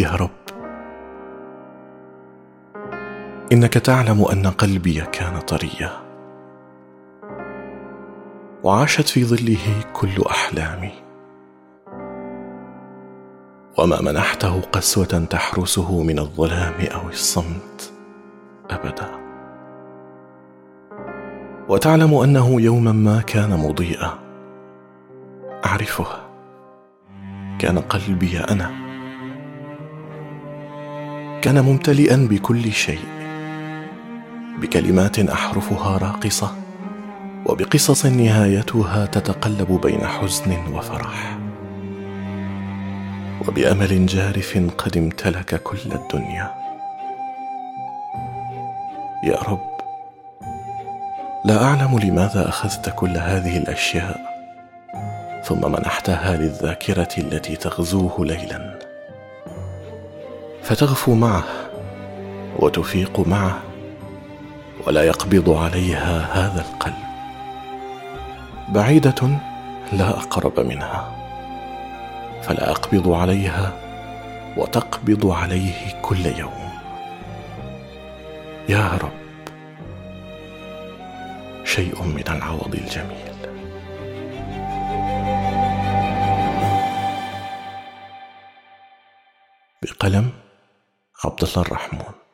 يا رب. إنك تعلم أن قلبي كان طريا. وعاشت في ظله كل أحلامي. وما منحته قسوة تحرسه من الظلام أو الصمت أبدا. وتعلم أنه يوما ما كان مضيئا. أعرفه. كان قلبي أنا. كان ممتلئا بكل شيء. بكلمات أحرفها راقصة وبقصص نهايتها تتقلب بين حزن وفرح. وبأمل جارف قد امتلك كل الدنيا. يا رب لا أعلم لماذا أخذت كل هذه الأشياء ثم منحتها للذاكرة التي تغزوه ليلا. فتغفو معه وتفيق معه ولا يقبض عليها هذا القلب. بعيدة لا أقرب منها فلا أقبض عليها وتقبض عليه كل يوم. يا رب شيء من العوض الجميل. بقلم عبد الله الرحمن.